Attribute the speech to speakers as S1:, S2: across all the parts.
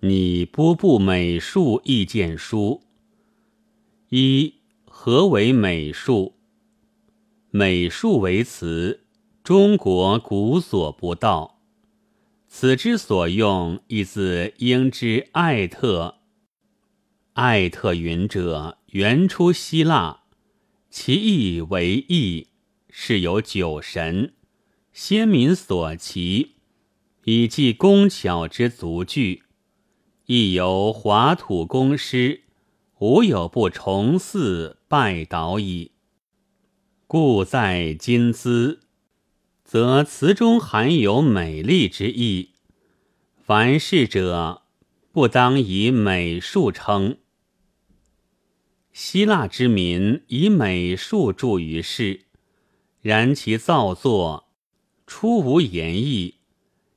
S1: 拟波布美术意见书。一、何为美术？美术为词，中国古所不道。此之所用，亦自应之艾特。艾特云者，原出希腊，其意为意，是有酒神，先民所齐，以记工巧之足具。亦由华土公师，无有不崇祀拜倒矣。故在今兹，则词中含有美丽之意。凡事者，不当以美术称。希腊之民以美术著于世，然其造作初无言意，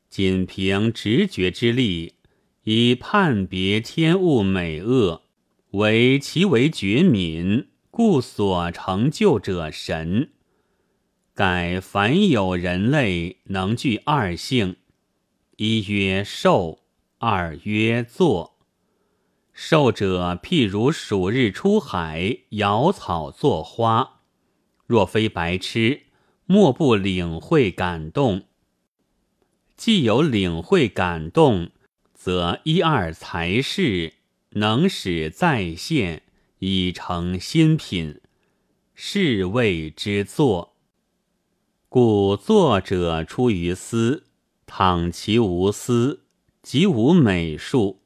S1: 仅凭直觉之力。以判别天物美恶，为其为觉敏，故所成就者神。改凡有人类能具二性，一曰寿，二曰作。寿者譬如暑日出海，摇草作花，若非白痴，莫不领会感动。既有领会感动。则一二才是能使再现，以成新品，是谓之作。故作者出于思，倘其无私，即无美术。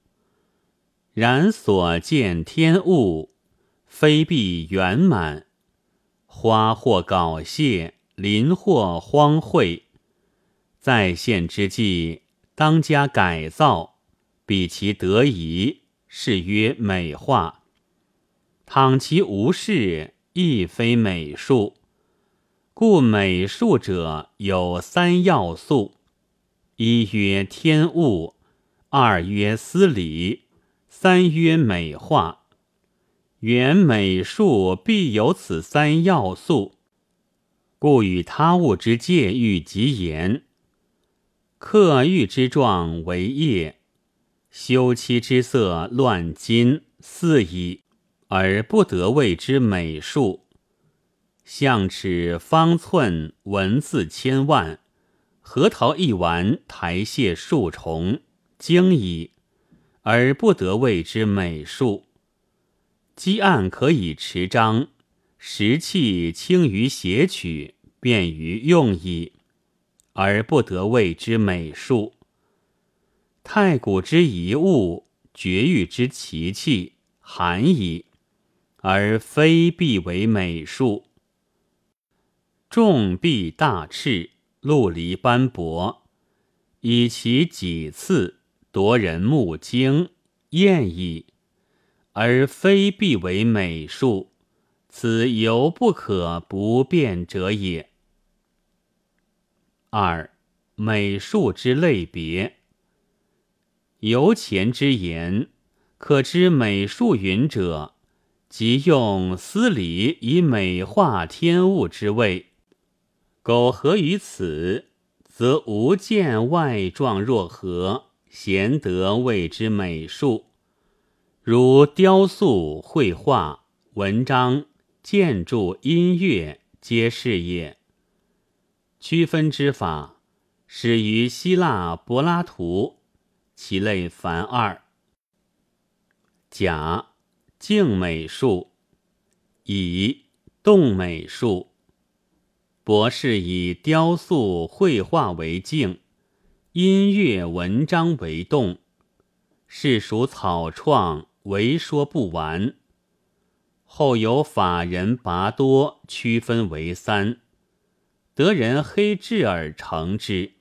S1: 然所见天物，非必圆满，花或稿谢，林或荒秽，在现之际，当加改造。比其得宜，是曰美化；倘其无事，亦非美术。故美术者有三要素：一曰天物，二曰思理，三曰美化。原美术必有此三要素，故与他物之界域极严。刻玉之状为业。修漆之色乱金似矣，而不得谓之美术。象尺方寸，文字千万，核桃一丸，台榭数重，精矣，而不得谓之美术。积案可以持章，石器轻于写取，便于用矣，而不得谓之美术。太古之遗物，绝域之奇器，罕矣，而非必为美术。重璧大赤，陆离斑驳，以其几次夺人目睛，艳矣，而非必为美术。此犹不可不变者也。二、美术之类别。由前之言，可知美术云者，即用思理以美化天物之谓。苟合于此，则无见外状若何，贤德谓之美术。如雕塑、绘画、文章、建筑、音乐，皆是也。区分之法，始于希腊柏拉图。其类凡二：甲静美术，乙动美术。博士以雕塑、绘画为静，音乐、文章为动。是属草创，为说不完。后有法人拔多区分为三，得人黑质而成之。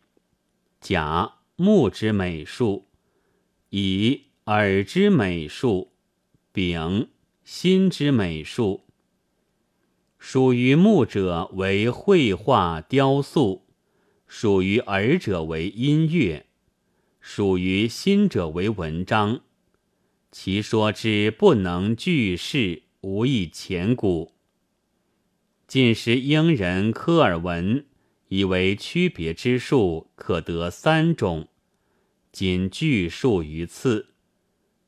S1: 甲目之美术。以耳之美术，丙心之美术。属于目者为绘画雕塑，属于耳者为音乐，属于心者为文章。其说之不能具事，无益前古。近时英人科尔文以为区别之术可得三种。仅具数于次，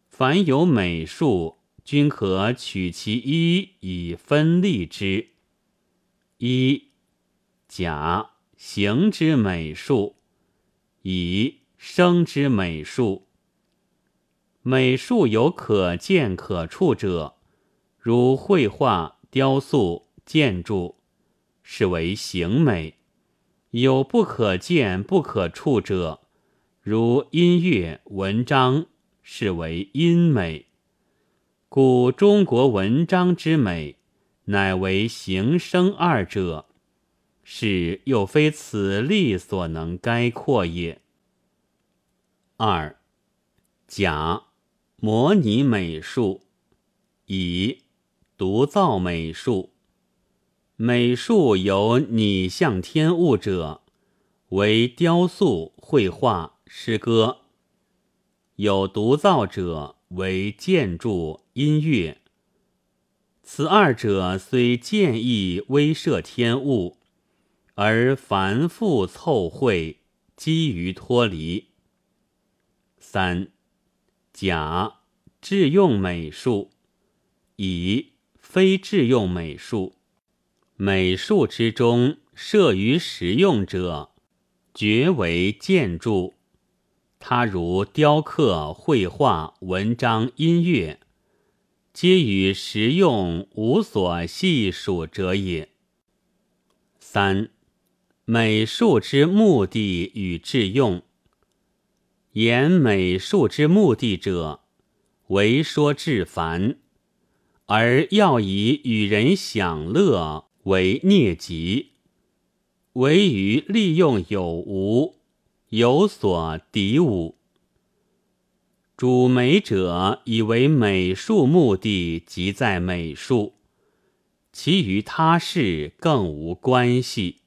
S1: 凡有美术，均可取其一以分立之。一甲形之美术，乙生之美术。美术有可见可触者，如绘画、雕塑、建筑，是为形美；有不可见、不可触者，如音乐、文章。是为音美，故中国文章之美，乃为形声二者，是又非此例所能概括也。二甲模拟美术，乙独造美术。美术有拟像天物者，为雕塑、绘画、诗歌。有独造者为建筑、音乐。此二者虽见异威慑天物，而繁复凑会，基于脱离。三甲致用美术，乙非致用美术。美术之中，摄于实用者，绝为建筑。他如雕刻、绘画、文章、音乐，皆与实用无所系数者也。三、美术之目的与致用。言美术之目的者，为说至繁，而要以与人享乐为孽极，唯于利用有无。有所敌吾。主美者以为美术目的即在美术，其余他事更无关系。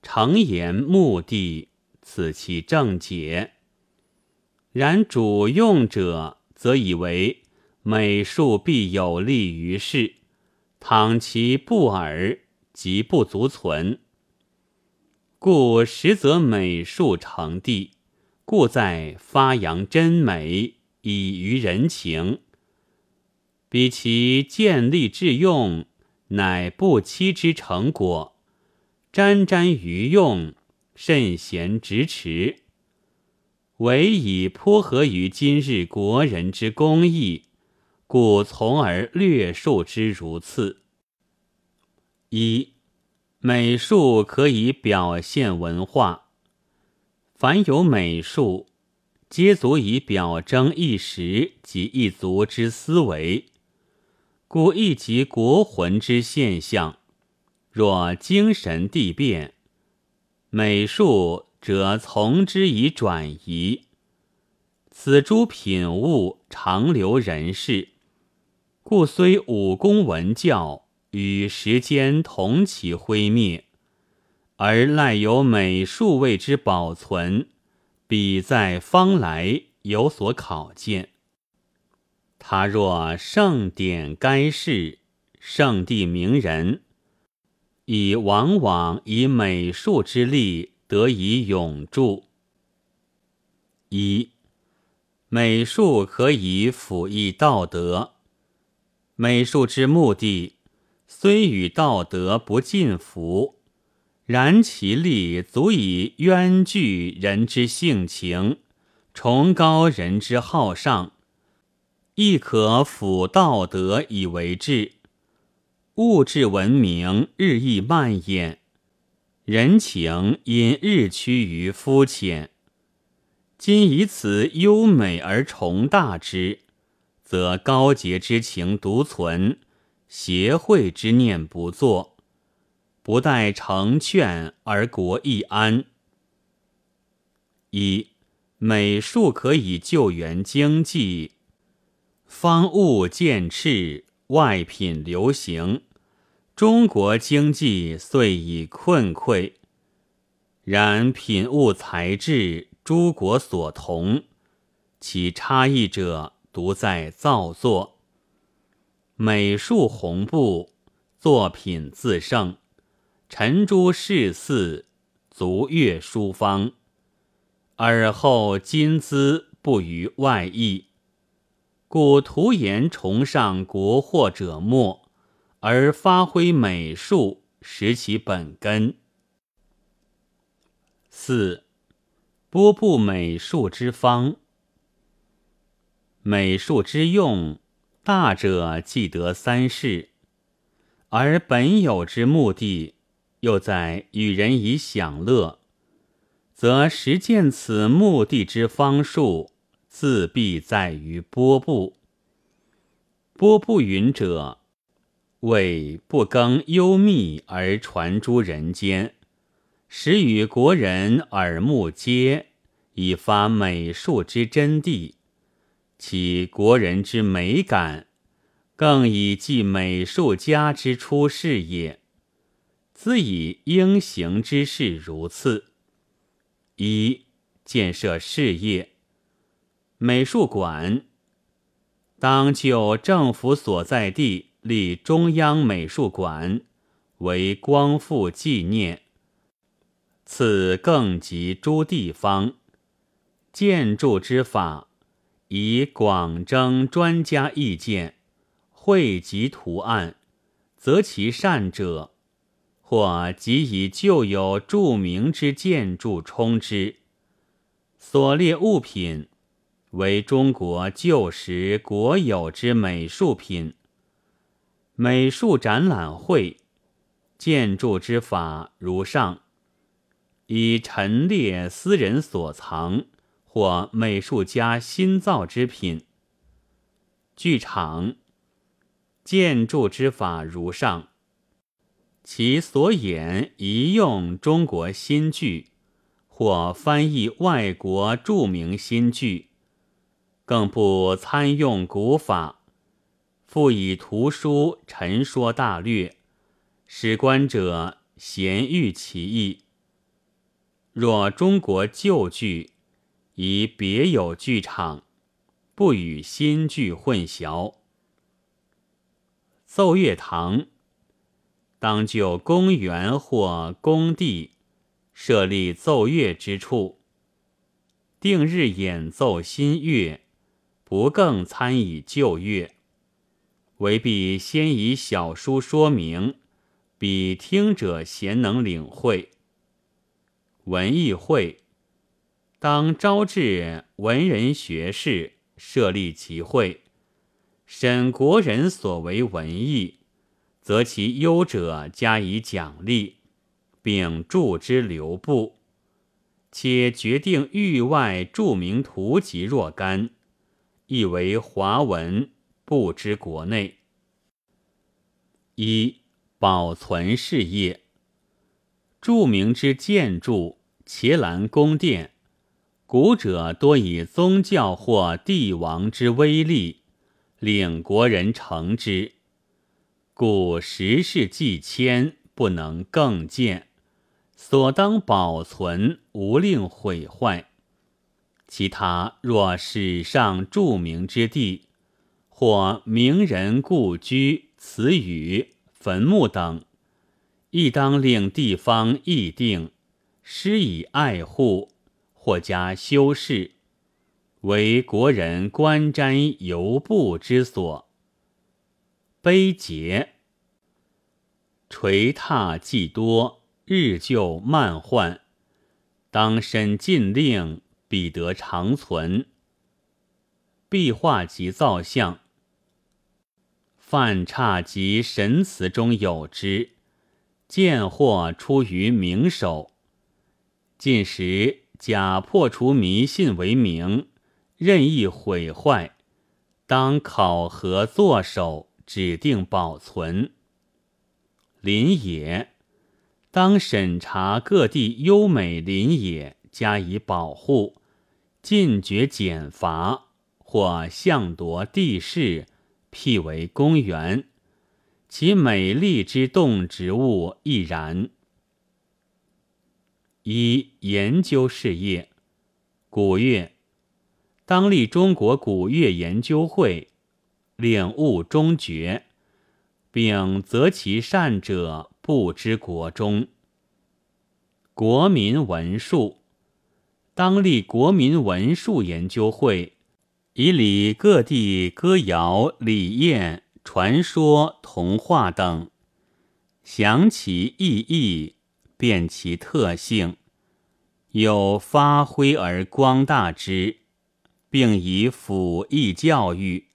S1: 诚言目的，此其正解。然主用者，则以为美术必有利于世，倘其不尔，即不足存。故实则美术成地，故在发扬真美，以于人情。比其见利致用，乃不期之成果，沾沾于用，甚贤直持。唯以颇合于今日国人之工艺，故从而略述之如次。一。美术可以表现文化，凡有美术，皆足以表征一时及一族之思维，故亦即国魂之现象。若精神地变，美术则从之以转移。此诸品物常留人世，故虽武功文教。与时间同其灰灭，而赖有美术为之保存，彼在方来有所考见。他若盛典该世，圣地名人，以往往以美术之力得以永驻。一美术可以辅益道德，美术之目的。虽与道德不尽符，然其力足以渊聚人之性情，崇高人之好尚，亦可辅道德以为治。物质文明日益蔓延，人情因日趋于肤浅。今以此优美而崇大之，则高洁之情独存。协会之念不作，不待成劝而国亦安。一美术可以救援经济，方物渐赤，外品流行，中国经济遂已困溃。然品物材质诸国所同，其差异者独在造作。美术红布，作品自胜，陈诸饰肆，足阅书方，尔后金资不于外溢。故徒言崇尚国货者末，而发挥美术，实其本根。四、波布美术之方。美术之用，大者既得三世，而本有之目的，又在与人以享乐，则实践此目的之方术，自必在于拨布。拨布云者，为不更幽密而传诸人间，使与国人耳目皆，以发美术之真谛。其国人之美感，更以继美术家之出世也。兹以应行之事如次：一、建设事业，美术馆当就政府所在地立中央美术馆，为光复纪念。此更及诸地方建筑之法。以广征专家意见，汇集图案，择其善者，或即以旧有著名之建筑充之。所列物品为中国旧时国有之美术品。美术展览会，建筑之法如上：以陈列私人所藏。或美术家新造之品。剧场建筑之法如上，其所演宜用中国新剧，或翻译外国著名新剧，更不参用古法，复以图书陈说大略，使观者咸欲其意。若中国旧剧。以别有剧场，不与新剧混淆。奏乐堂当就公园或工地设立奏乐之处，定日演奏新乐，不更参以旧乐。唯必先以小书说明，比听者贤能领会。文艺会。当招致文人学士，设立集会，审国人所为文艺，则其优者加以奖励，并助之留步，且决定域外著名图籍若干，亦为华文，不知国内。一保存事业，著名之建筑，伽蓝宫殿。古者多以宗教或帝王之威力，令国人成之，故时事既迁，不能更建。所当保存，无令毁坏。其他若史上著名之地，或名人故居、祠宇、坟墓等，亦当令地方议定，施以爱护。或加修饰，为国人观瞻游步之所。碑碣垂榻既多，日旧慢换，当审禁令，彼得长存。壁画及造像，范刹及神祠中有之，见或出于名手。近时。假破除迷信为名，任意毁坏，当考核作守，指定保存。林野当审查各地优美林野，加以保护，禁绝减伐，或相夺地势，辟为公园。其美丽之动植物亦然。一研究事业，古乐当立中国古乐研究会，领悟中绝，并择其善者布之国中。国民文术当立国民文术研究会，以礼各地歌谣、礼宴、传说、童话等，详其意义，辨其特性，有发挥而光大之，并以辅益教育。